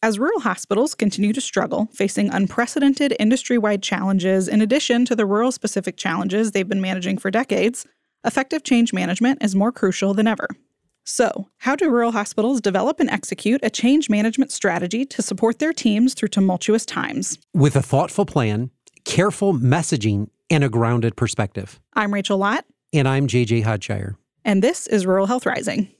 As rural hospitals continue to struggle, facing unprecedented industry wide challenges in addition to the rural specific challenges they've been managing for decades, effective change management is more crucial than ever. So, how do rural hospitals develop and execute a change management strategy to support their teams through tumultuous times? With a thoughtful plan, careful messaging, and a grounded perspective. I'm Rachel Lott. And I'm JJ Hodshire. And this is Rural Health Rising.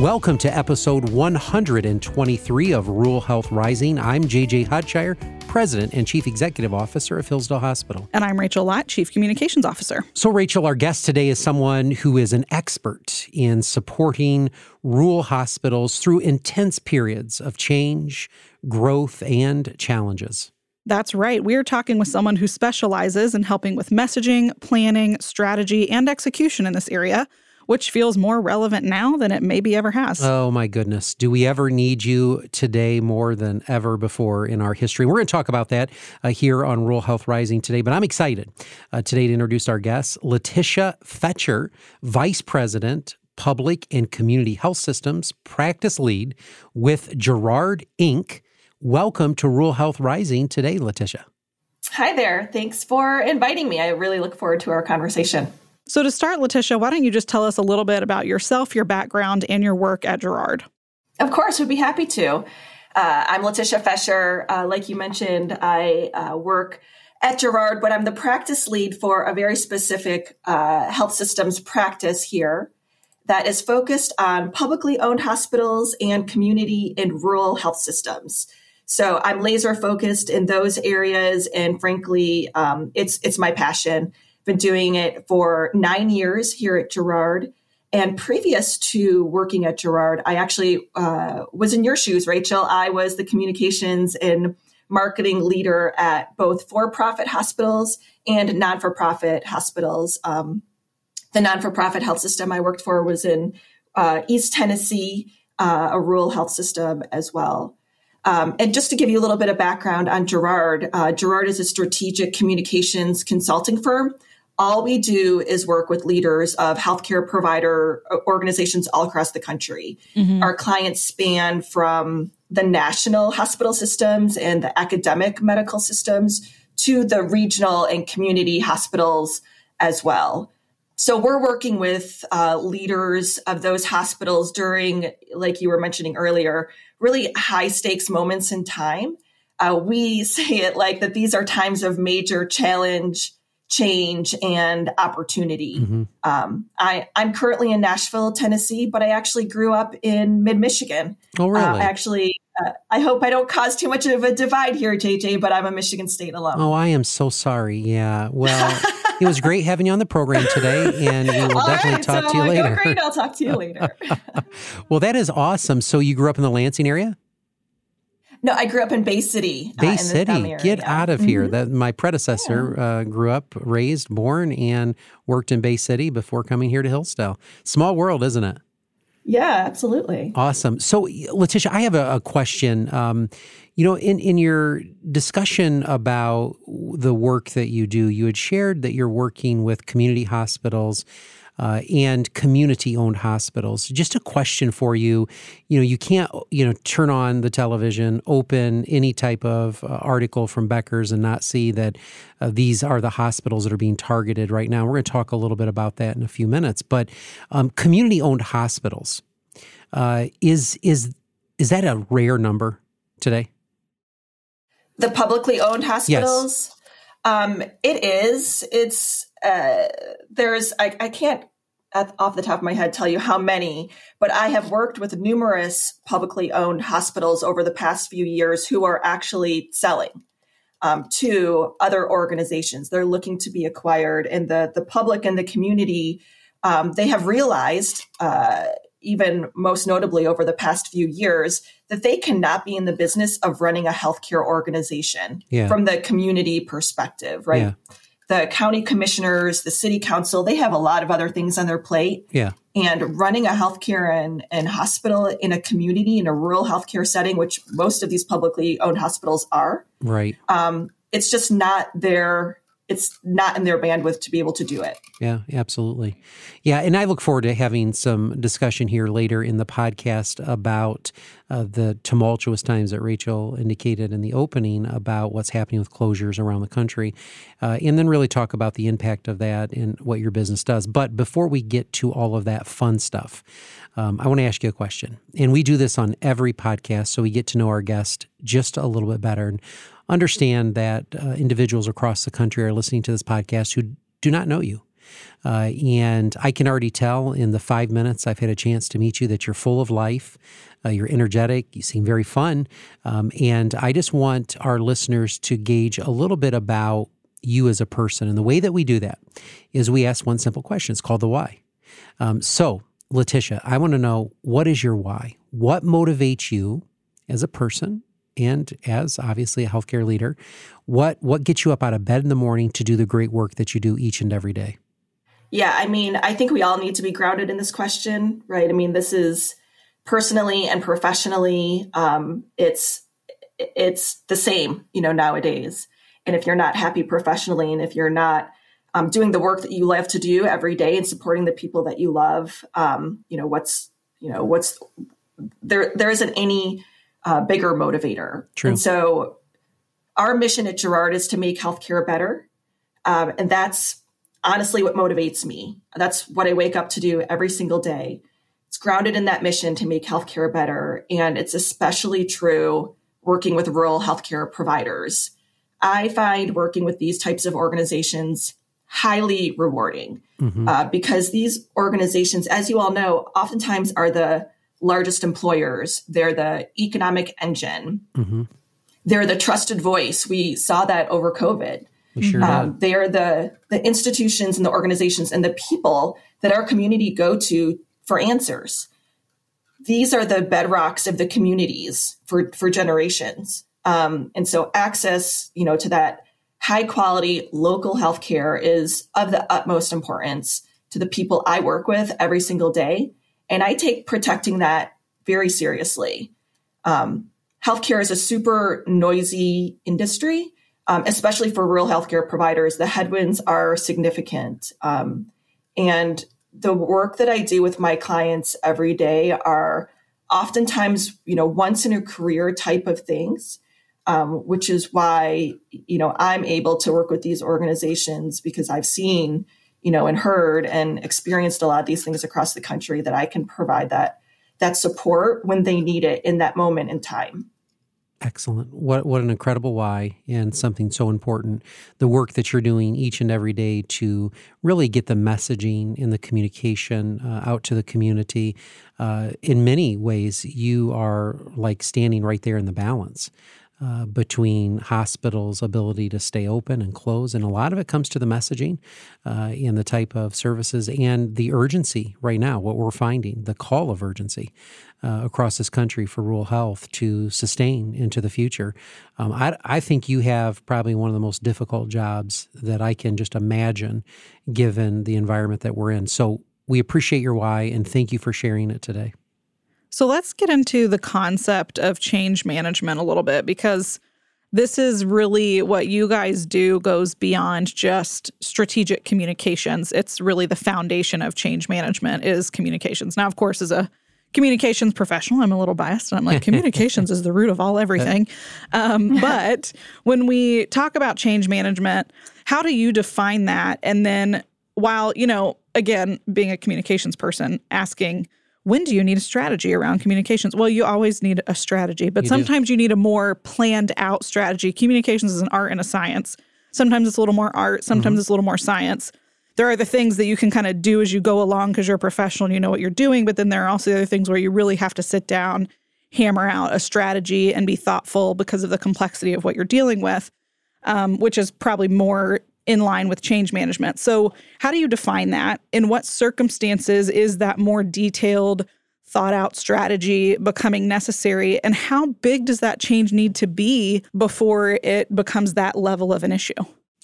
Welcome to episode 123 of Rural Health Rising. I'm JJ Hodshire, President and Chief Executive Officer of Hillsdale Hospital. And I'm Rachel Lott, Chief Communications Officer. So, Rachel, our guest today is someone who is an expert in supporting rural hospitals through intense periods of change, growth, and challenges. That's right. We are talking with someone who specializes in helping with messaging, planning, strategy, and execution in this area which feels more relevant now than it maybe ever has. Oh, my goodness. Do we ever need you today more than ever before in our history? We're going to talk about that uh, here on Rural Health Rising today, but I'm excited uh, today to introduce our guest, Letitia Fecher, Vice President, Public and Community Health Systems Practice Lead with Jarrard Inc. Welcome to Rural Health Rising today, Letitia. Hi there. Thanks for inviting me. I really look forward to our conversation. So, to start, Letitia, why don't you just tell us a little bit about yourself, your background, and your work at Jarrard? Of course, we'd be happy to. Uh, I'm Letitia Fecher. Uh, like you mentioned, I uh, work at Jarrard, but I'm the practice lead for a very specific uh, health systems practice here that is focused on publicly owned hospitals and community and rural health systems. So I'm laser focused in those areas, and frankly, um, it's it's my passion been doing it for nine years here at Jarrard. And previous to working at Jarrard, I actually uh, was in your shoes, Rachel. I was the communications and marketing leader at both for profit hospitals and non for profit hospitals. Um, the non for profit health system I worked for was in uh, East Tennessee, uh, a rural health system as well. Um, and just to give you a little bit of background on Jarrard, uh, Jarrard is a strategic communications consulting firm all we do is work with leaders of healthcare provider uh, organizations all across the country. Mm-hmm. Our clients span from the national hospital systems and the academic medical systems to the regional and community hospitals as well. So we're working with uh, leaders of those hospitals during, like you were mentioning earlier, really high stakes moments in time. Uh, we say it like that these are times of major challenge change and opportunity. Mm-hmm. Um, I, I'm currently in Nashville, Tennessee, but I actually grew up in mid Michigan. Oh, really? Uh, actually, uh, I hope I don't cause too much of a divide here, JJ, but I'm a Michigan State alum. Oh, I am so sorry. Yeah. Well, it was great having you on the program today, and we will definitely right, talk so to you later. Oh, great. I'll talk to you later. well, that is awesome. So you grew up in the Lansing area? No, I grew up in Bay City. Uh, Bay uh, City, get out of here. Mm-hmm. That my predecessor yeah. uh, grew up, raised, born, and worked in Bay City before coming here to Hillsdale. Small world, isn't it? Yeah, absolutely. Awesome. So, Letitia, I have a, a question. Um, you know, in, in your discussion about the work that you do, you had shared that you're working with community hospitals uh, and community owned hospitals. Just a question for you. You know, you can't, you know, turn on the television, open any type of uh, article from Becker's and not see that uh, these are the hospitals that are being targeted right now. We're going to talk a little bit about that in a few minutes. But um, community owned hospitals uh, is is is that a rare number today? The publicly owned hospitals. Yes. Um, it is. It's uh, there's I, I can't off the top of my head tell you how many, but I have worked with numerous publicly owned hospitals over the past few years who are actually selling um, to other organizations. They're looking to be acquired, and the the public and the community um, they have realized. Uh, even most notably over the past few years, that they cannot be in the business of running a healthcare organization yeah. from the community perspective, right? Yeah the county commissioners, the city council, they have a lot of other things on their plate. Yeah. And running a healthcare and, and hospital in a community, in a rural healthcare setting, which most of these publicly owned hospitals are. Right. Um, it's just not their it's not in their bandwidth to be able to do it. Yeah, absolutely. Yeah, and I look forward to having some discussion here later in the podcast about uh, the tumultuous times that Rachel indicated in the opening about what's happening with closures around the country, uh, and then really talk about the impact of that and what your business does. But before we get to all of that fun stuff, um, I want to ask you a question. And we do this on every podcast so we get to know our guest just a little bit better. And understand that uh, individuals across the country are listening to this podcast who do not know you. Uh, and I can already tell in the five minutes I've had a chance to meet you that you're full of life, uh, you're energetic, you seem very fun. Um, and I just want our listeners to gauge a little bit about you as a person. And the way that we do that is we ask one simple question. It's called the why. Um, so, Letitia, I want to know what is your why? What motivates you as a person and as obviously a healthcare leader, what what gets you up out of bed in the morning to do the great work that you do each and every day? Yeah, I mean, I think we all need to be grounded in this question, right? I mean, this is personally and professionally, um, it's it's the same, you know, nowadays. And if you're not happy professionally, and if you're not um, doing the work that you love to do every day and supporting the people that you love, um, you know, what's you know what's there there isn't any uh, bigger motivator. True. And so our mission at Jarrard is to make healthcare better. Um, and that's honestly what motivates me. That's what I wake up to do every single day. It's grounded in that mission to make healthcare better. And it's especially true working with rural healthcare providers. I find working with these types of organizations highly rewarding mm-hmm. uh, because these organizations, as you all know, oftentimes are the largest employers. They're the economic engine. Mm-hmm. They're the trusted voice. We saw that over COVID. Sure um, they are the the institutions and the organizations and the people that our community go to for answers. These are the bedrocks of the communities for for generations. Um, and so access, you know, to that high quality local healthcare is of the utmost importance to the people I work with every single day. And I take protecting that very seriously. Um, healthcare is a super noisy industry, um, especially for rural healthcare providers. The headwinds are significant. Um, and the work that I do with my clients every day are oftentimes, you know, once in a career type of things. Um, which is why you know I'm able to work with these organizations because I've seen you know, and heard and experienced a lot of these things across the country that I can provide that that support when they need it in that moment in time. Excellent. What what an incredible why and something so important. The work that you're doing each and every day to really get the messaging and the communication uh, out to the community. Uh, in many ways, you are like standing right there in the balance uh, between hospitals' ability to stay open and close. And a lot of it comes to the messaging uh, and the type of services and the urgency right now, what we're finding, the call of urgency uh, across this country for rural health to sustain into the future. Um, I, I think you have probably one of the most difficult jobs that I can just imagine given the environment that we're in. So we appreciate your why and thank you for sharing it today. So let's get into the concept of change management a little bit because this is really what you guys do goes beyond just strategic communications. It's really the foundation of change management is communications. Now, of course, as a communications professional, I'm a little biased and I'm like, communications is the root of all everything. Um, but when we talk about change management, how do you define that? And then while, you know, again, being a communications person, asking, when do you need a strategy around communications? Well, you always need a strategy, but you sometimes do. you need a more planned out strategy. Communications is an art and a science. Sometimes it's a little more art, sometimes mm-hmm. it's a little more science. There are the things that you can kind of do as you go along because you're a professional and you know what you're doing, but then there are also the other things where you really have to sit down, hammer out a strategy, and be thoughtful because of the complexity of what you're dealing with, um, which is probably more in line with change management. So, how do you define that? In what circumstances is that more detailed, thought out strategy becoming necessary? And how big does that change need to be before it becomes that level of an issue?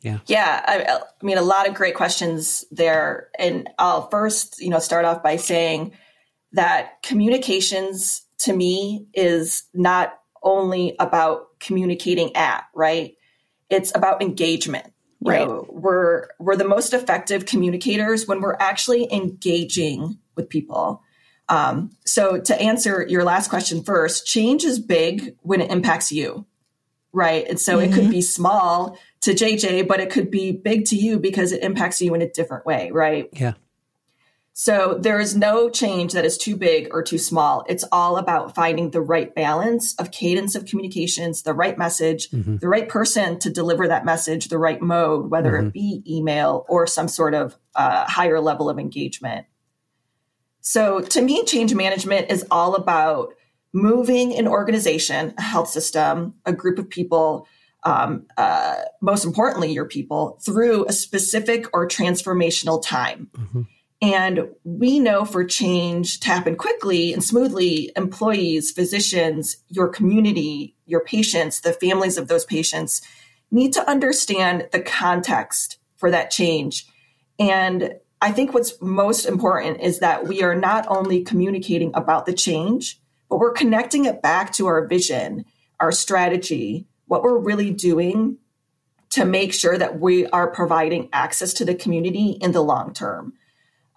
Yeah. Yeah. I, I mean, a lot of great questions there. And I'll first, you know, start off by saying that communications to me is not only about communicating at, right? It's about engagement You right. Know, we're we're the most effective communicators when we're actually engaging with people. Um, so to answer your last question first, change is big when it impacts you, right? And so mm-hmm. it could be small to JJ, but it could be big to you because it impacts you in a different way, right? Yeah. So there is no change that is too big or too small. It's all about finding the right balance of cadence of communications, the right message, mm-hmm. the right person to deliver that message, the right mode, whether mm-hmm. it be email or some sort of uh, higher level of engagement. So to me, change management is all about moving an organization, a health system, a group of people, um, uh, most importantly, your people, through a specific or transformational time. Mm-hmm. And we know for change to happen quickly and smoothly, employees, physicians, your community, your patients, the families of those patients need to understand the context for that change. And I think what's most important is that we are not only communicating about the change, but we're connecting it back to our vision, our strategy, what we're really doing to make sure that we are providing access to the community in the long term.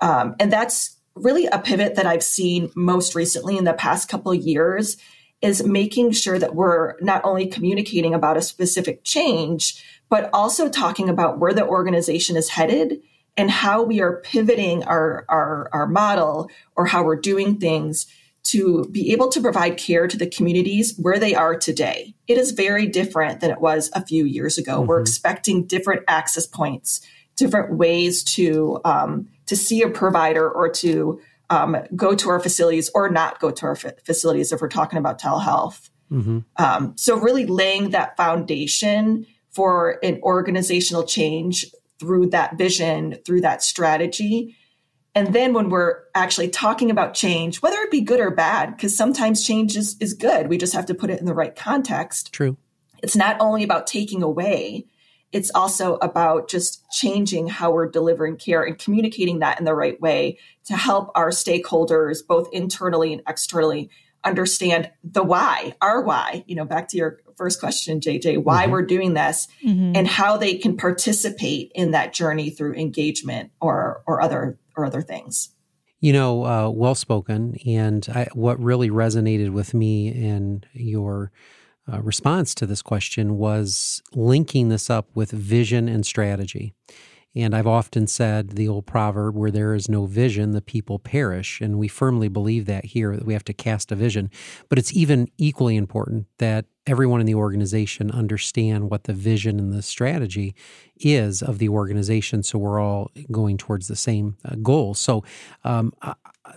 Um, and that's really a pivot that I've seen most recently in the past couple of years is making sure that we're not only communicating about a specific change, but also talking about where the organization is headed and how we are pivoting our, our, our model or how we're doing things to be able to provide care to the communities where they are today. It is very different than it was a few years ago. Mm-hmm. We're expecting different access points, different ways to um, to see a provider or to um, go to our facilities or not go to our f- facilities if we're talking about telehealth. Mm-hmm. Um, so, really laying that foundation for an organizational change through that vision, through that strategy. And then when we're actually talking about change, whether it be good or bad, because sometimes change is, is good, we just have to put it in the right context. True. It's not only about taking away, it's also about just changing how we're delivering care and communicating that in the right way to help our stakeholders, both internally and externally, understand the why, our why, you know, back to your first question, JJ, why mm-hmm. we're doing this mm-hmm. and how they can participate in that journey through engagement or, or other, or other things. You know, uh, well spoken. And I, what really resonated with me in your uh, response to this question was linking this up with vision and strategy. And I've often said the old proverb, where there is no vision, the people perish. And we firmly believe that here, that we have to cast a vision. But it's even equally important that everyone in the organization understand what the vision and the strategy is of the organization so we're all going towards the same uh, goal. So um,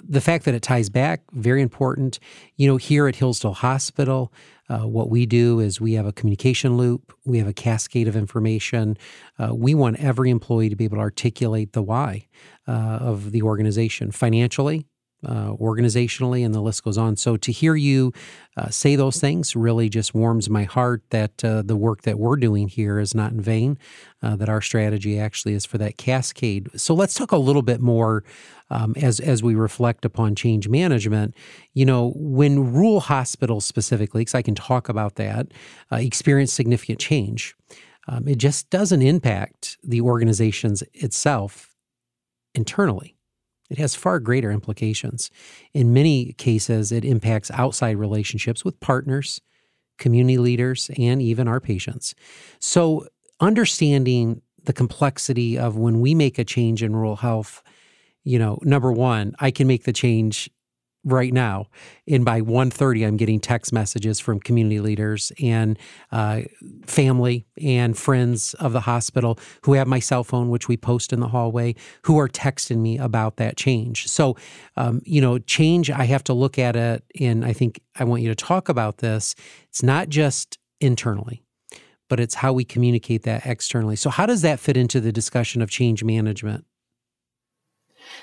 the fact that it ties back, very important. You know, here at Hillsdale Hospital, uh, what we do is we have a communication loop, we have a cascade of information. Uh, we want every employee to be able to articulate the why uh, of the organization financially, uh, organizationally, and the list goes on. So to hear you uh, say those things really just warms my heart that uh, the work that we're doing here is not in vain, uh, that our strategy actually is for that cascade. So let's talk a little bit more um, as as we reflect upon change management. You know, when rural hospitals specifically, because I can talk about that, uh, experience significant change. Um, it just doesn't impact the organizations itself internally. It has far greater implications. In many cases, it impacts outside relationships with partners, community leaders, and even our patients. So, understanding the complexity of when we make a change in rural health, you know, number one, I can make the change right now. And by 1.30 i'm getting text messages from community leaders and uh, family and friends of the hospital who have my cell phone which we post in the hallway who are texting me about that change. So um, you know change i have to look at it and i think i want you to talk about this. It's not just internally but it's how we communicate that externally. So how does that fit into the discussion of change management?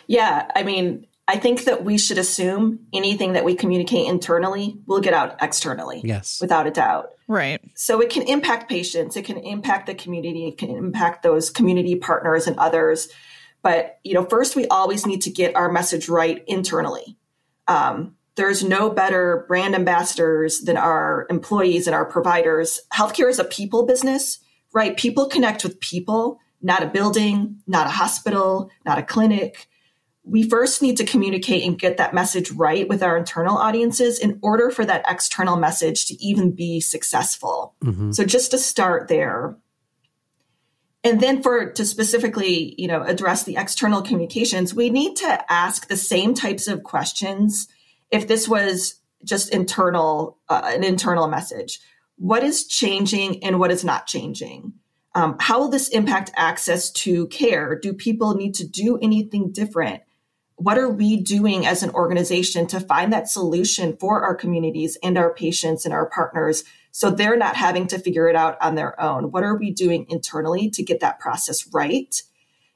Yeah, I mean, I think that we should assume anything that we communicate internally will get out externally. Yes. Without a doubt. Right. So it can impact patients, it can impact the community, it can impact those community partners and others. But, you know, first we always need to get our message right internally. Um, there's no better brand ambassadors than our employees and our providers. Healthcare is a people business right? People connect with people, not a building, not a hospital, not a clinic. We first need to communicate and get that message right with our internal audiences in order for that external message to even be successful. Mm-hmm. So just to start there. And then for to specifically, you know, address the external communications, we need to ask the same types of questions if this was just internal uh, an internal message what is changing and what is not changing um, how will this impact access to care do people need to do anything different what are we doing as an organization to find that solution for our communities and our patients and our partners so they're not having to figure it out on their own? What are we doing internally to get that process right?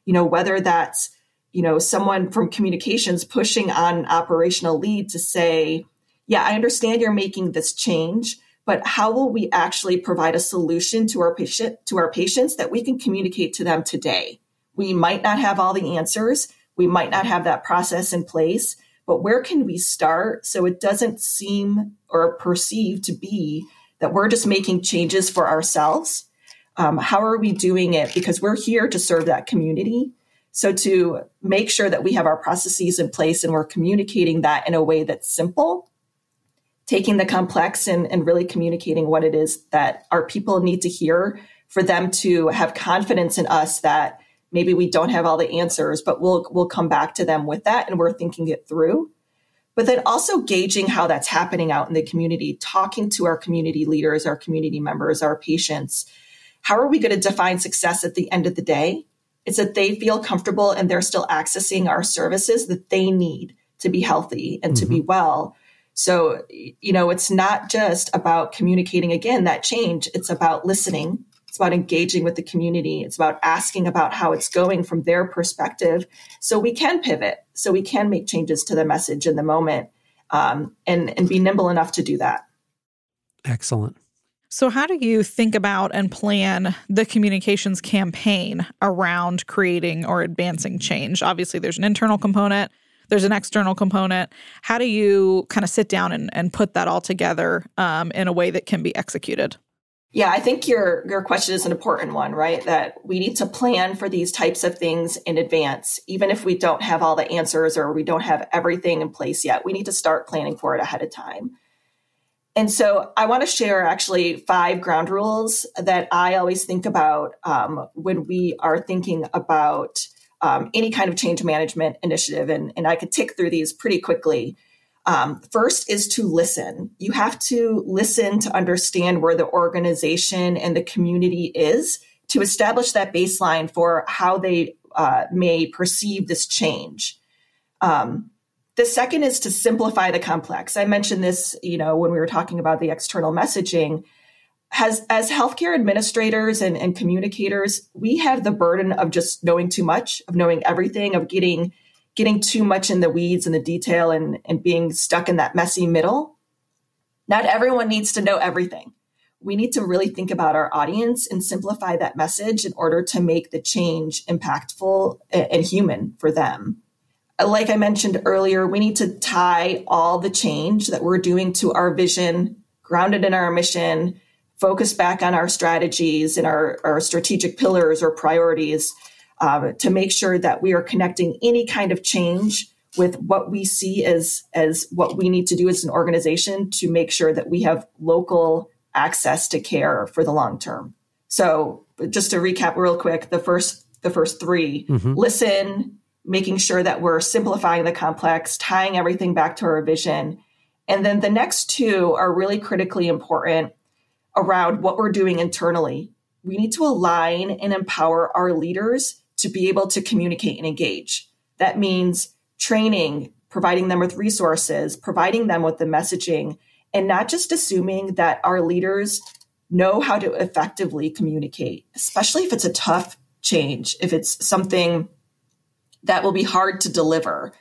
You know whether that's you know someone from communications pushing on operational lead to say yeah i understand you're making this change but how will we actually provide a solution to our patient to our patients that we can communicate to them today? We might not have all the answers we might not have that process in place but where can we start? So it doesn't seem or perceive to be that we're just making changes for ourselves. Um, how are we doing it? Because we're here to serve that community. So to make sure that we have our processes in place and we're communicating that in a way that's simple, taking the complex and, and really communicating what it is that our people need to hear for them to have confidence in us that maybe we don't have all the answers, but we'll we'll come back to them with that and we're thinking it through. But then also gauging how that's happening out in the community, talking to our community leaders, our community members, our patients. How are we going to define success at the end of the day? It's that they feel comfortable and they're still accessing our services that they need to be healthy and mm-hmm. to be mm-hmm. well. So, you know, it's not just about communicating again that change, it's about listening. It's about engaging with the community. It's about asking about how it's going from their perspective so we can pivot, so we can make changes to the message in the moment um, and, and be nimble enough to do that. Excellent. So, how do you think about and plan the communications campaign around creating or advancing change? Obviously, there's an internal component, there's an external component. How do you kind of sit down and, and put that all together um, in a way that can be executed? Yeah, I think your your question is an important one, right? That we need to plan for these types of things in advance, even if we don't have all the answers or we don't have everything in place yet. We need to start planning for it ahead of time. And so I want to share actually five ground rules that I always think about um, when we are thinking about um, any kind of change management initiative. And, and I could tick through these pretty quickly. Um, first is to listen. You have to listen to understand where the organization and the community is to establish that baseline for how they uh, may perceive this change. Um, the second is to simplify the complex. I mentioned this, you know, when we were talking about the external messaging. As, as healthcare administrators and, and communicators, we have the burden of just knowing too much, of knowing everything, of getting getting too much in the weeds and the detail and, and being stuck in that messy middle. Not everyone needs to know everything. We need to really think about our audience and simplify that message in order to make the change impactful and human for them like I mentioned earlier, we need to tie all the change that we're doing to our vision, grounded in our mission, focus back on our strategies and our, our strategic pillars or priorities um, to make sure that we are connecting any kind of change with what we see as, as what we need to do as an organization to make sure that we have local access to care for the long term. So just to recap real quick, the first the first 3 mm-hmm. listen, making sure that we're simplifying the complex, tying everything back to our vision. And then the next two are really critically important around what we're doing internally. We need to align and empower our leaders to be able to communicate and engage. That means training, providing them with resources, providing them with the messaging, and not just assuming that our leaders know how to effectively communicate, especially if it's a tough change, if it's something that will be hard to deliver.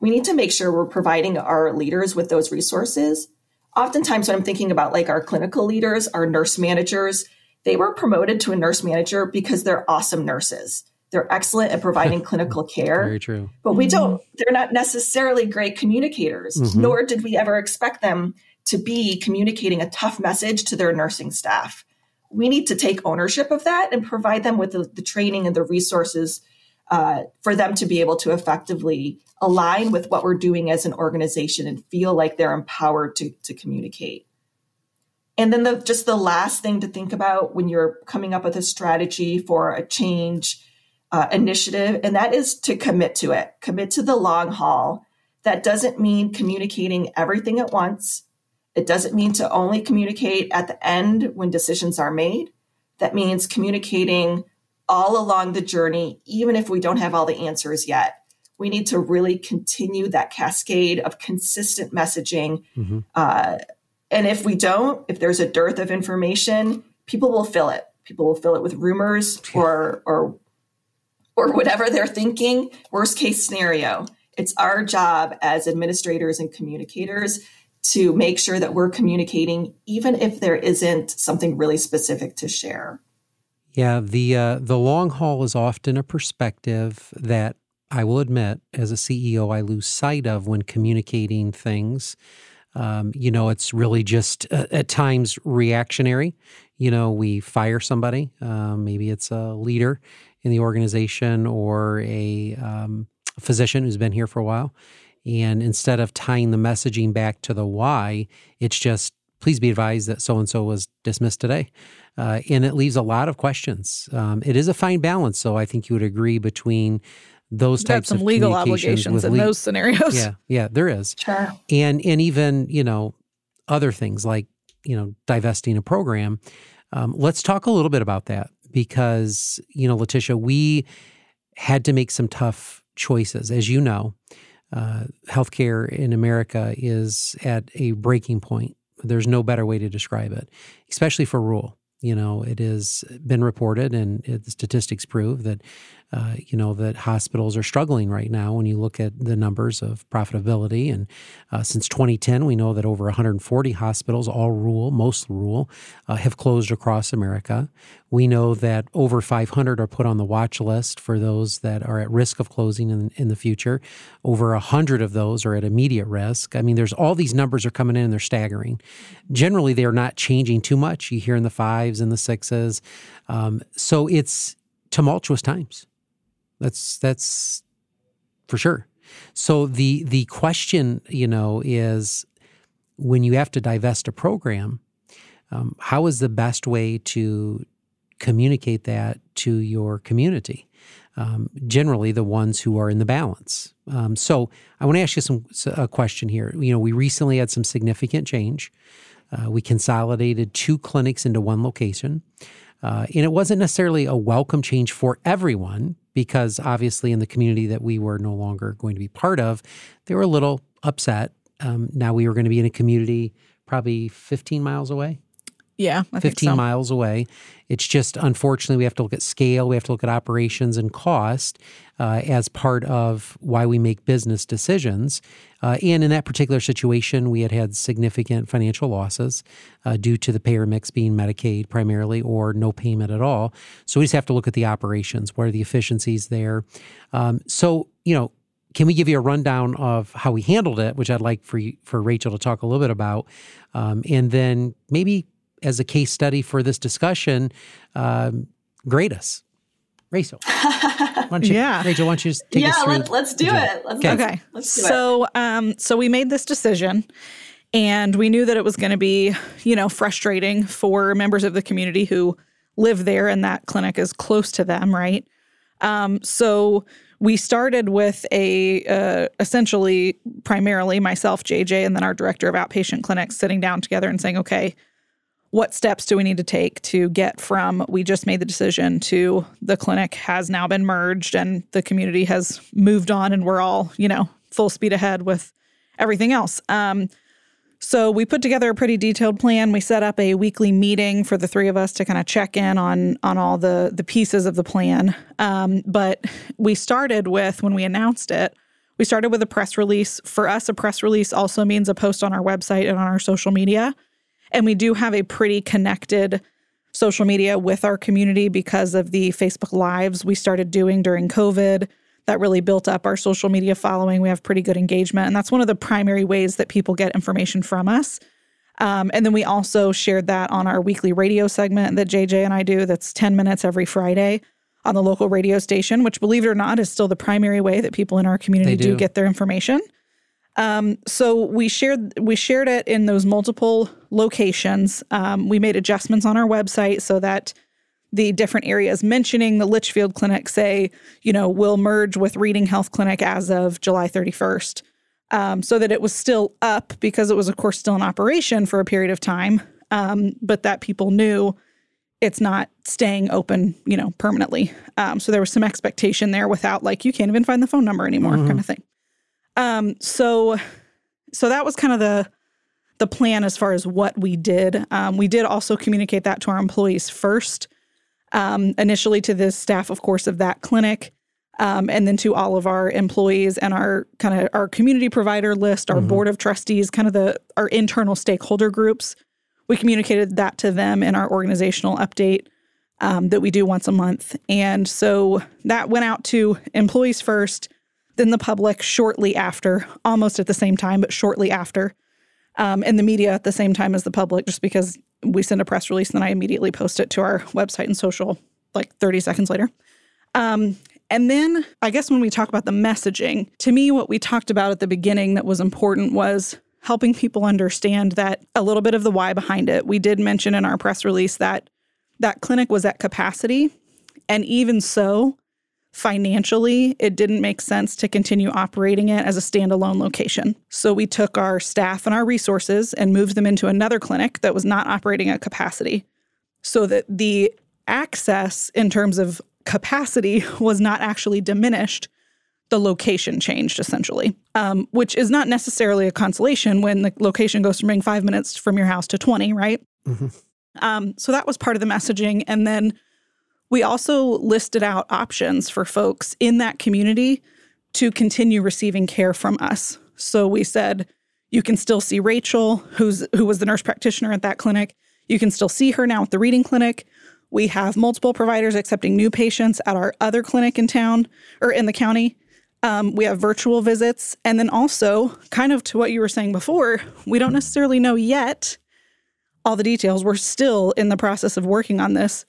We need to make sure we're providing our leaders with those resources. Oftentimes, when I'm thinking about like our clinical leaders, our nurse managers, they were promoted to a nurse manager because they're awesome nurses. They're excellent at providing clinical care. Very true. But we don't, they're not necessarily great communicators, mm-hmm. nor did we ever expect them to be communicating a tough message to their nursing staff we need to take ownership of that and provide them with the, the training and the resources uh, for them to be able to effectively align with what we're doing as an organization and feel like they're empowered to, to communicate. And then the, just the last thing to think about when you're coming up with a strategy for a change uh, initiative, and that is to commit to it, commit to the long haul. That doesn't mean communicating everything at once. It doesn't mean to only communicate at the end when decisions are made. That means communicating all along the journey, even if we don't have all the answers yet. We need to really continue that cascade of consistent messaging. Mm-hmm. Uh, and if we don't, if there's a dearth of information, people will fill it. People will fill it with rumors or or or whatever they're thinking. Worst case scenario. It's our job as administrators and communicators to make sure that we're communicating, even if there isn't something really specific to share. Yeah, the uh, the long haul is often a perspective that I will admit, as a CEO, I lose sight of when communicating things. Um, you know, it's really just uh, at times reactionary. You know, we fire somebody, um, maybe it's a leader in the organization or a um, physician who's been here for a while. And instead of tying the messaging back to the why, it's just please be advised that so and so was dismissed today. Uh, and it leaves a lot of questions. Um, it is a fine balance, so I think you would agree between those types some of legal obligations in le- those scenarios. Yeah, yeah, there is. Sure. And and even you know other things like you know divesting a program. Um, let's talk a little bit about that because you know Letitia, we had to make some tough choices, as you know. Uh, healthcare in America is at a breaking point. There's no better way to describe it, especially for rural. You know, it has been reported, and it, the statistics prove that uh, you know that hospitals are struggling right now when you look at the numbers of profitability. And uh, since 2010, we know that over 140 hospitals, all rural, most rural, uh, have closed across America. We know that over 500 are put on the watch list for those that are at risk of closing in, in the future. Over 100 of those are at immediate risk. I mean, there's all these numbers are coming in and they're staggering. Generally, they're not changing too much. You hear in the fives and the sixes. Um, so it's tumultuous times. That's that's for sure. So the the question, you know, is when you have to divest a program, um, how is the best way to communicate that to your community? Um, generally, the ones who are in the balance. Um, so I want to ask you some a question here. You know, we recently had some significant change. Uh, we consolidated two clinics into one location. Uh, and it wasn't necessarily a welcome change for everyone because obviously in the community that we were no longer going to be part of, they were a little upset. Um, now we were going to be in a community probably 15 miles away. Yeah, I 15 so. miles away. It's just unfortunately we have to look at scale, we have to look at operations and cost uh, as part of why we make business decisions. Uh, and in that particular situation, we had had significant financial losses uh, due to the payer mix being Medicaid primarily or no payment at all. So we just have to look at the operations. What are the efficiencies there? Um, so, you know, can we give you a rundown of how we handled it, which I'd like for you, for Rachel to talk a little bit about, um, and then maybe as a case study for this discussion, um, grade us. Rachel. Why you, yeah. Rachel, why don't you just take yeah, us through? Yeah, let's do it. Let's, okay. okay. Let's do so, it. Um, so we made this decision and we knew that it was going to be, you know, frustrating for members of the community who live there and that clinic is close to them, right? Um, so we started with a uh, essentially primarily myself, JJ, and then our director of outpatient clinics sitting down together and saying, okay, what steps do we need to take to get from we just made the decision to the clinic has now been merged and the community has moved on and we're all you know full speed ahead with everything else. Um, so we put together a pretty detailed plan. We set up a weekly meeting for the three of us to kind of check in on on all the the pieces of the plan. Um, but we started with when we announced it we started with a press release. For us a press release also means a post on our website and on our social media and we do have a pretty connected social media with our community because of the Facebook Lives we started doing during COVID. That really built up our social media following. We have pretty good engagement. And that's one of the primary ways that people get information from us. Um, and then we also shared that on our weekly radio segment that JJ and I do that's 10 minutes every Friday on the local radio station, which, believe it or not, is still the primary way that people in our community do. do. get their information. Um, so we shared we shared it in those multiple locations. Um, we made adjustments on our website so that the different areas mentioning the Litchfield Clinic say, you know, will merge with Reading Health Clinic as of July 31st, um, so that it was still up because it was, of course, still in operation for a period of time, um, but that people knew it's not staying open, you know, permanently. Um, so there was some expectation there without like you can't even find the phone number anymore, kind of thing. Um, so, so that was kind of the the plan as far as what we did. Um, we did also communicate that to our employees first, um, initially to the staff, of course, of that clinic, um, and then to all of our employees and our kind of our community provider list, our board of trustees, kind of the our internal stakeholder groups. We communicated that to them in our organizational update um, that we do once a month, and so that went out to employees first, then the public shortly after, almost at the same time, but shortly after um, and the media at the same time as the public, just because we send a press release and then I immediately post it to our website and social like 30 seconds later. Um, and then I guess when we talk about the messaging, to me, what we talked about at the beginning that was important was helping people understand that a little bit of the why behind it. We did mention in our press release that that clinic was at capacity. And even so, financially, it didn't make sense to continue operating it as a standalone location. So we took our staff and our resources and moved them into another clinic that was not operating at capacity so that the access in terms of capacity was not actually diminished. The location changed essentially, um, which is not necessarily a consolation when the location goes from being five minutes from your house to 20, right? Um, so that was part of the messaging. And then we also listed out options for folks in that community to continue receiving care from us. So we said you can still see Rachel, who's who was the nurse practitioner at that clinic. You can still see her now at the Reading clinic. We have multiple providers accepting new patients at our other clinic in town or in the county. Um, we have virtual visits. And then also, kind of to what you were saying before, we don't necessarily know yet all the details. We're still in the process of working on this.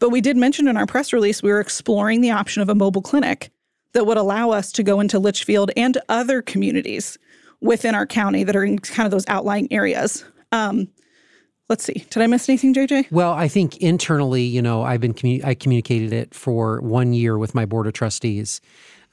But we did mention in our press release we were exploring the option of a mobile clinic that would allow us to go into Litchfield and other communities within our county that are in kind of those outlying areas. Um, let's see. Did I miss anything, JJ? Well, I think internally, you know, I've been commu- I communicated it for one year with my board of trustees.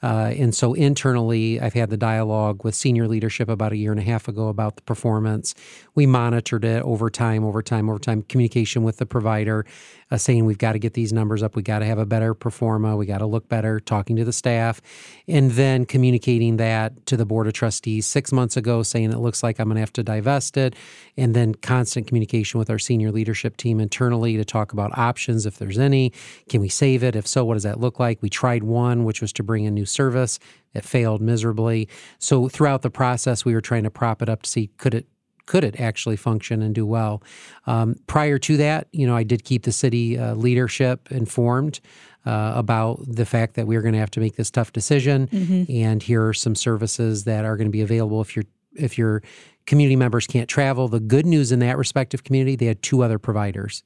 Uh, and so internally, I've had the dialogue with senior leadership about a year and a half ago about the performance. We monitored it over time, over time, over time, communication with the provider, uh, saying we've got to get these numbers up. We got to have a better performa. We got to look better, talking to the staff, and then communicating that to the board of trustees six months ago, saying it looks like I'm going to have to divest it. And then constant communication with our senior leadership team internally to talk about options if there's any. Can we save it? If so, what does that look like? We tried one, which was to bring a new service. It failed miserably. So throughout the process, we were trying to prop it up to see could it could it actually function and do well. Um, prior to that, you know, I did keep the city uh, leadership informed uh, about the fact that we are going to have to make this tough decision, and here are some services that are going to be available if your if your community members can't travel. The good news in that respective community, they had two other providers.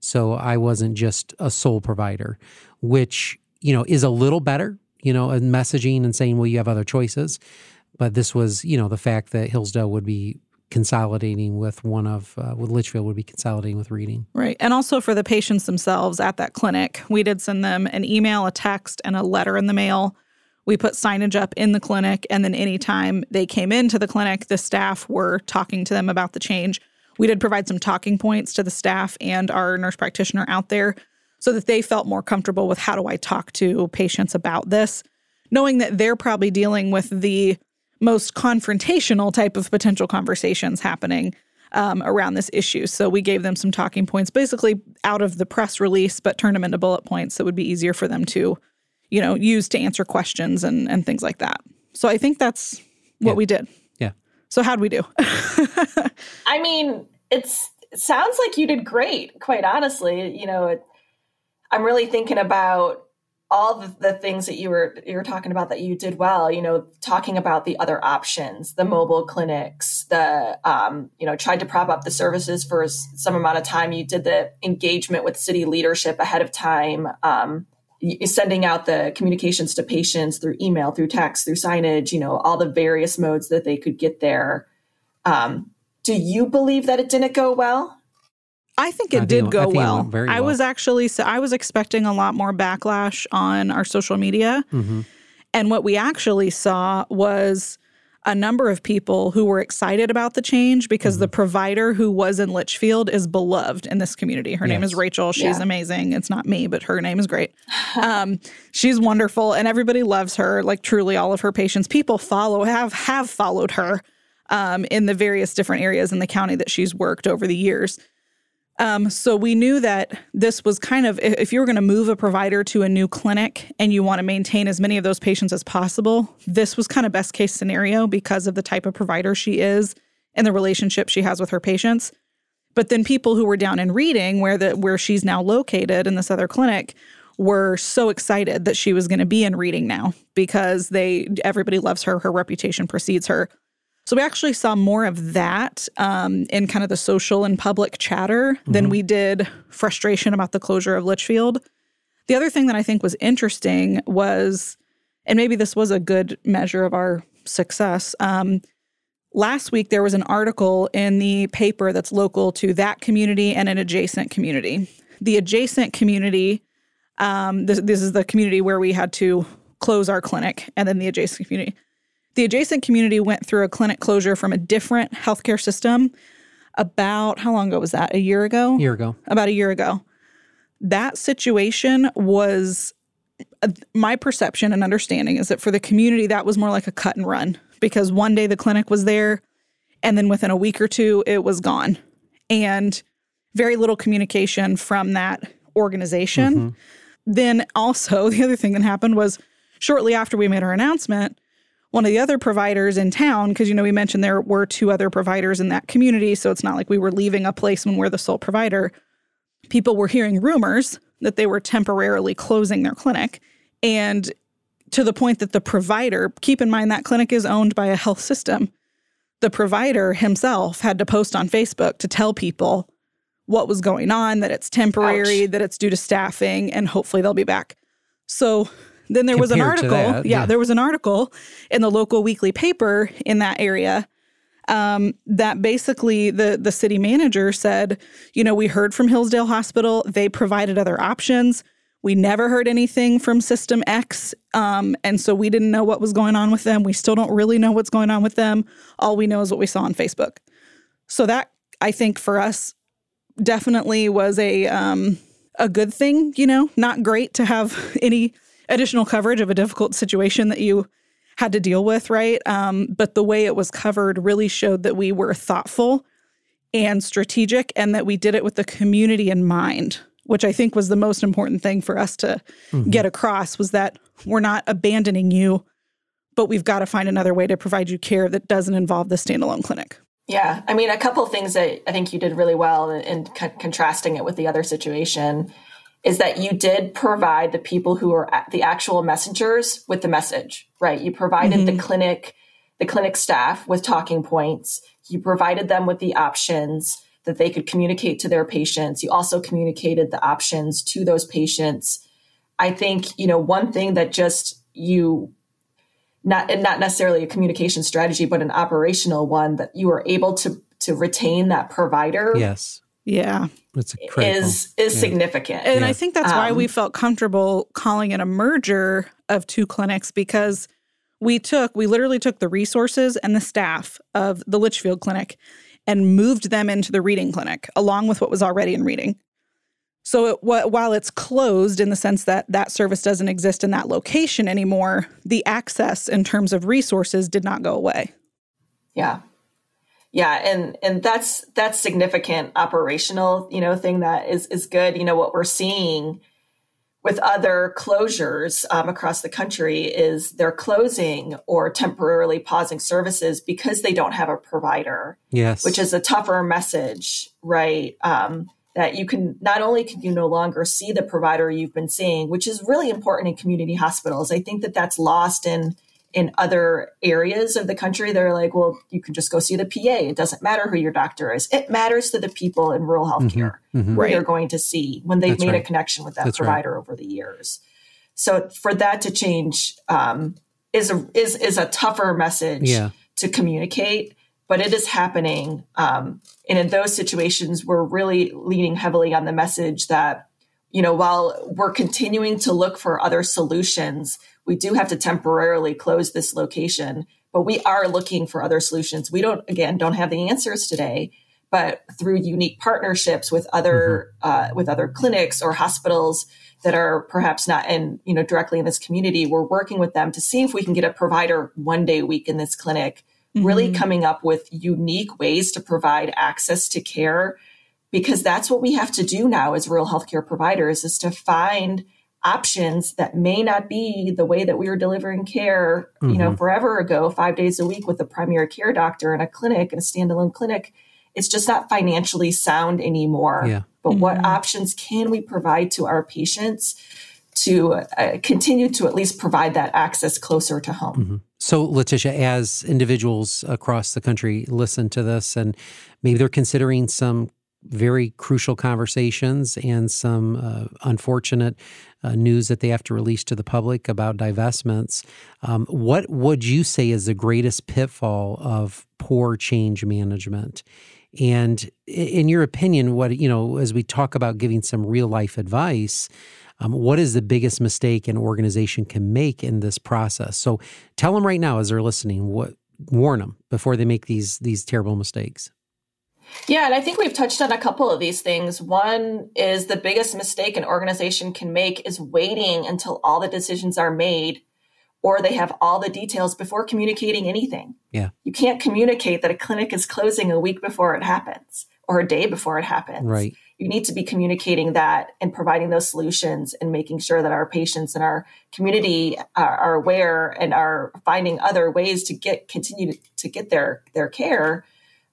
So I wasn't just a sole provider, which, you know, is a little better, you know, in messaging and saying, well, you have other choices. But this was, you know, the fact that Hillsdale would be consolidating with one of, uh, with Litchfield would be consolidating with Reading. Right. And also for the patients themselves at that clinic, we did send them an email, a text, and a letter in the mail. We put signage up in the clinic, and then anytime they came into the clinic, the staff were talking to them about the change. We did provide some talking points to the staff and our nurse practitioner out there so that they felt more comfortable with how do I talk to patients about this, knowing that they're probably dealing with the most confrontational type of potential conversations happening um, around this issue. So we gave them some talking points, basically out of the press release, but turned them into bullet points that would be easier for them to, you know, use to answer questions and and things like that. So I think that's what Yeah. we did. Yeah. So how'd we do? I mean, it's it sounds like you did great, quite honestly. You know, it, I'm really thinking about all the, the things that you were you were talking about that you did well you know talking about the other options the mobile clinics the um, you know tried to prop up the services for some amount of time. You did the engagement with city leadership ahead of time um, sending out the communications to patients through email through text through signage you know all the various modes that they could get there. Um, do you believe that it didn't go well I think it I did think, go well. well. I was actually so I was expecting a lot more backlash on our social media. Mm-hmm. And what we actually saw was a number of people who were excited about the change because mm-hmm. the provider who was in Litchfield is beloved in this community. Her yes. name is Rachel. She's yeah. amazing. It's not me, but her name is great. um, she's wonderful, and everybody loves her. Like truly, all of her patients, people follow have have followed her um, in the various different areas in the county that she's worked over the years. Um, so we knew that this was kind of if you were going to move a provider to a new clinic and you want to maintain as many of those patients as possible, this was kind of best case scenario because of the type of provider she is and the relationship she has with her patients. But then people who were down in Reading, where the where she's now located in this other clinic, were so excited that she was going to be in Reading now because they everybody loves her, her reputation precedes her. So we actually saw more of that um, in kind of the social and public chatter mm-hmm. than we did frustration about the closure of Litchfield. The other thing that I think was interesting was, and maybe this was a good measure of our success. Um, last week, there was an article in the paper that's local to that community and an adjacent community. The adjacent community, um, this, this is the community where we had to close our clinic, and then the adjacent community the adjacent community went through a clinic closure from a different healthcare system about how long ago was that? A year ago? A Year ago. About a year ago. That situation was uh, my perception and understanding is that for the community that was more like a cut and run because one day the clinic was there and then within a week or two it was gone. And very little communication from that organization. Mm-hmm. Then also the other thing that happened was shortly after we made our announcement, one of the other providers in town, because, you know, we mentioned there were two other providers in that community. So it's not like we were leaving a place when we're the sole provider. People were hearing rumors that they were temporarily closing their clinic. And to the point that the provider, keep in mind that clinic is owned by a health system, the provider himself had to post on Facebook to tell people what was going on, that it's temporary, Ouch. that it's due to staffing, and hopefully they'll be back. So then there was an article. That, yeah, yeah, there was an article in the local weekly paper in that area um, that basically the the city manager said, you know, we heard from Hillsdale Hospital. They provided other options. We never heard anything from System X. Um, and so we didn't know what was going on with them. We still don't really know what's going on with them. All we know is what we saw on Facebook. So that I think for us definitely was a um, a good thing, you know, not great to have any additional coverage of a difficult situation that you had to deal with, right? Um, but the way it was covered really showed that we were thoughtful and strategic and that we did it with the community in mind, which I think was the most important thing for us to mm-hmm. get across was that we're not abandoning you, but we've got to find another way to provide you care that doesn't involve the standalone clinic. Yeah, I mean, a couple things that I think you did really well in, co- contrasting it with the other situation is that you did provide the people who are the actual messengers with the message, right? You provided mm-hmm. the clinic, the clinic staff with talking points. You provided them with the options that they could communicate to their patients. You also communicated the options to those patients. I think, you know, one thing that just you not not necessarily a communication strategy, but an operational one that you were able to to retain that provider. Yes. Yeah. It's is is yeah. significant. And yeah. I think that's um, why we um, felt comfortable calling it a merger of two clinics because we took we literally took the resources and the staff of the Litchfield clinic and moved them into the Reading clinic along with what was already in Reading. So it, while it's closed in the sense that that service doesn't exist in that location anymore, the access in terms of resources did not go away. Yeah yeah and and that's that's significant operational you know thing that is is good. You know what we're seeing with other closures um, across the country is they're closing or temporarily pausing services because they don't have a provider yes. which is a tougher message right? Um, that you can not only can you no longer see the provider you've been seeing, which is really important in community hospitals. I think that that's lost in in other areas of the country. They're like, well, you can just go see the PA. It doesn't matter who your doctor is. It matters to the people in rural healthcare mm-hmm, mm-hmm. who right. you're going to see when they've that's made right. a connection with that that's provider right. over the years. So for that to change um, is a is is a tougher message yeah. to communicate but it is happening. Um, and in those situations, we're really leaning heavily on the message that, you know, while we're continuing to look for other solutions, we do have to temporarily close this location, but we are looking for other solutions. We don't, again, don't have the answers today, but through unique partnerships with other mm-hmm. uh, with other clinics or hospitals that are perhaps not in you know directly in this community, we're working with them to see if we can get a provider one day a week in this clinic mm-hmm. really coming up with unique ways to provide access to care because that's what we have to do now as rural healthcare providers is to find options that may not be the way that we were delivering care, mm-hmm. you know, mm-hmm. forever ago, five days a week with a primary care doctor in a clinic, in a standalone clinic. It's just not financially sound anymore. Yeah. But mm-hmm. what options can we provide to our patients to uh, continue to at least provide that access closer to home? Mm-hmm. So, Letitia, as individuals across the country listen to this and maybe they're considering some very crucial conversations and some uh, unfortunate uh, news that they have to release to the public about divestments. Um, what would you say is the greatest pitfall of poor change management? And in your opinion, what, you know, as we talk about giving some real life advice, um, what is the biggest mistake an organization can make in this process? So tell them right now as they're listening, what warn them before they make these these terrible mistakes. Yeah, and I think we've touched on a couple of these things. One is the biggest mistake an organization can make is waiting until all the decisions are made or they have all the details before communicating anything. Yeah. You can't communicate that a clinic is closing a week before it happens or a day before it happens. Right you need to be communicating that and providing those solutions and making sure that our patients and our community are, are aware and are finding other ways to get continue to, to get their their care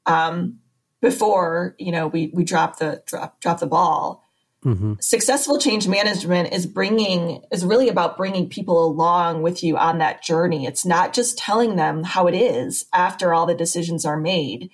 um, before you know we we drop the drop drop the ball. Mm-hmm. Successful change management is bringing is really about bringing people along with you on that journey. It's not just telling them how it is after all the decisions are made.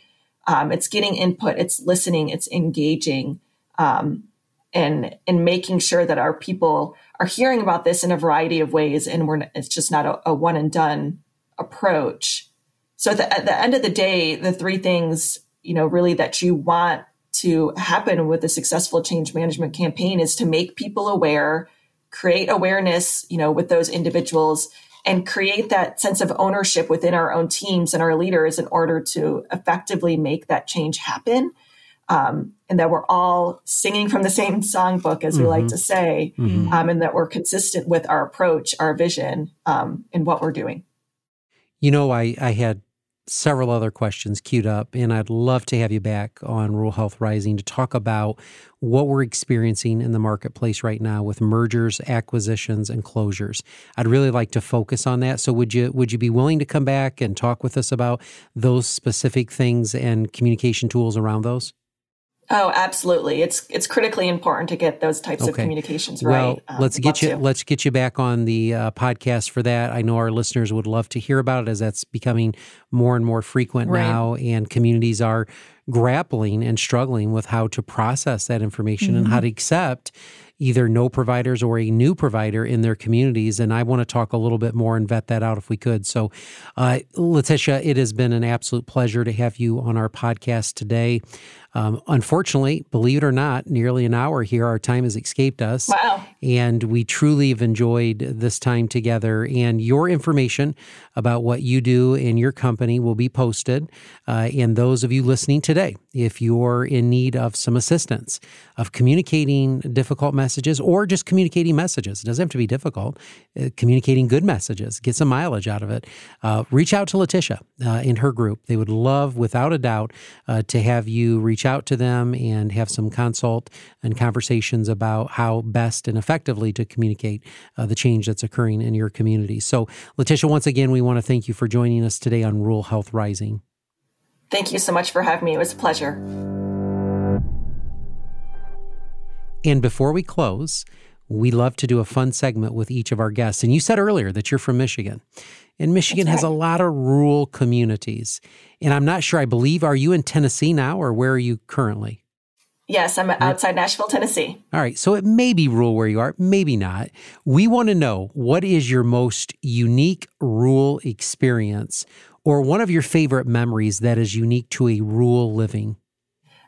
Um, it's getting input, it's listening, it's engaging, um, and and making sure that our people are hearing about this in a variety of ways, and we're it's just not a, a one and done approach. So at the, at the end of the day, the three things you know really that you want to happen with a successful change management campaign is to make people aware, create awareness, you know, with those individuals and create that sense of ownership within our own teams and our leaders in order to effectively make that change happen um, and that we're all singing from the same songbook, as we mm-hmm. like to say, mm-hmm. um, and that we're consistent with our approach, our vision, um, and what we're doing. You know, I, I had several other questions queued up, and I'd love to have you back on Rural Health Rising to talk about what we're experiencing in the marketplace right now with mergers, acquisitions, and closures. I'd really like to focus on that. So would you would you be willing to come back and talk with us about those specific things and communication tools around those? Oh, absolutely. It's it's critically important to get those types okay. of communications right. Well, um, let's get you to. let's get you back on the uh, podcast for that. I know our listeners would love to hear about it as that's becoming more and more frequent right. now, and communities are grappling and struggling with how to process that information mm-hmm. and how mm-hmm. to accept either no providers or a new provider in their communities. And I want to talk a little bit more and vet that out if we could. So, uh, Letitia, it has been an absolute pleasure to have you on our podcast today. Um, unfortunately, believe it or not, nearly an hour here, our time has escaped us. Wow. And we truly have enjoyed this time together. And your information about what you do in your company will be posted. Uh, and those of you listening today, if you're in need of some assistance of communicating difficult messages or just communicating messages, it doesn't have to be difficult, uh, communicating good messages, get some mileage out of it, uh, reach out to Letitia uh, in her group. They would love, without a doubt, uh, to have you reach out to them and have some consult and conversations about how best and effectively to communicate uh, the change that's occurring in your community. So, Letitia, once again, we want to thank you for joining us today on Rural Health Rising. Thank you so much for having me. It was a pleasure. And before we close, we love to do a fun segment with each of our guests. And you said earlier that you're from Michigan. And Michigan right. has a lot of rural communities. And I'm not sure, I believe, are you in Tennessee now or where are you currently? Yes, I'm outside Nashville, Tennessee. All right. So it may be rural where you are, maybe not. We want to know what is your most unique rural experience or one of your favorite memories that is unique to a rural living?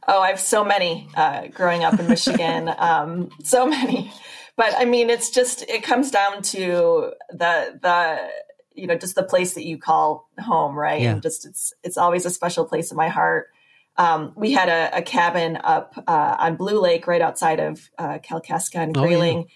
Oh, I have so many uh, growing up in Michigan. um, so many. But I mean, it's just, it comes down to the, the, you know, just the place that you call home, right? Yeah. And just, it's, it's always a special place in my heart. Um, we had a, a cabin up uh, on Blue Lake right outside of uh, Kalkaska and Grayling. Oh, yeah.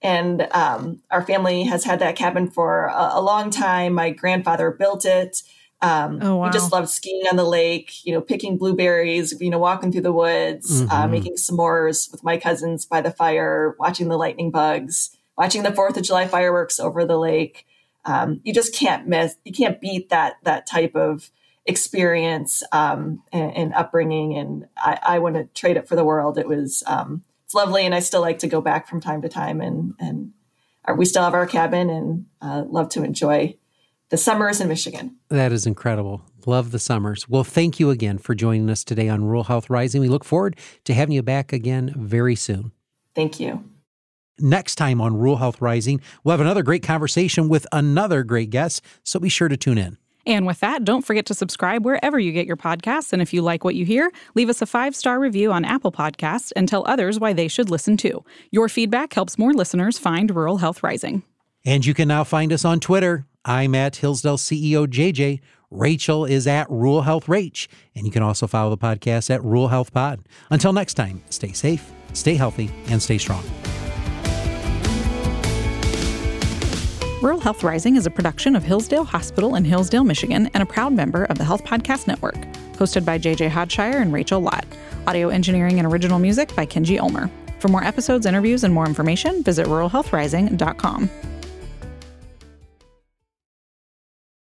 And um, our family has had that cabin for a, a, long time. My grandfather built it. Um, oh, wow. We just loved skiing on the lake, you know, picking blueberries, you know, walking through the woods, uh, mm-hmm. uh, making s'mores with my cousins by the fire, watching the lightning bugs, watching the Fourth of July fireworks over the lake. Um, you just can't miss, you can't beat that that type of experience um, and, and, upbringing. And I, I wouldn't trade it for the world. It was um, it's lovely, and I still like to go back from time to time. And and we still have our cabin, and uh, love to enjoy the summers in Michigan. That is incredible. Love the summers. Well, thank you again for joining us today on Rural Health Rising. We look forward to having you back again very soon. Thank you. Next time on Rural Health Rising, we'll have another great conversation with another great guest, so be sure to tune in. And with that, don't forget to subscribe wherever you get your podcasts. And if you like what you hear, leave us a five star review on Apple Podcasts and tell others why they should listen too. Your feedback helps more listeners find Rural Health Rising. And you can now find us on Twitter. I'm at Hillsdale CEO JJ. Rachel is at Rural Health Rach. And you can also follow the podcast at Rural Health Pod. Until next time, stay safe, stay healthy, and stay strong. Rural Health Rising is a production of Hillsdale Hospital in Hillsdale, Michigan, and a proud member of the Health Podcast Network. Hosted by JJ Hodshire and Rachel Lott. Audio engineering and original music by Kenji Ulmer. For more episodes, interviews, and more information, visit ruralhealthrising.com.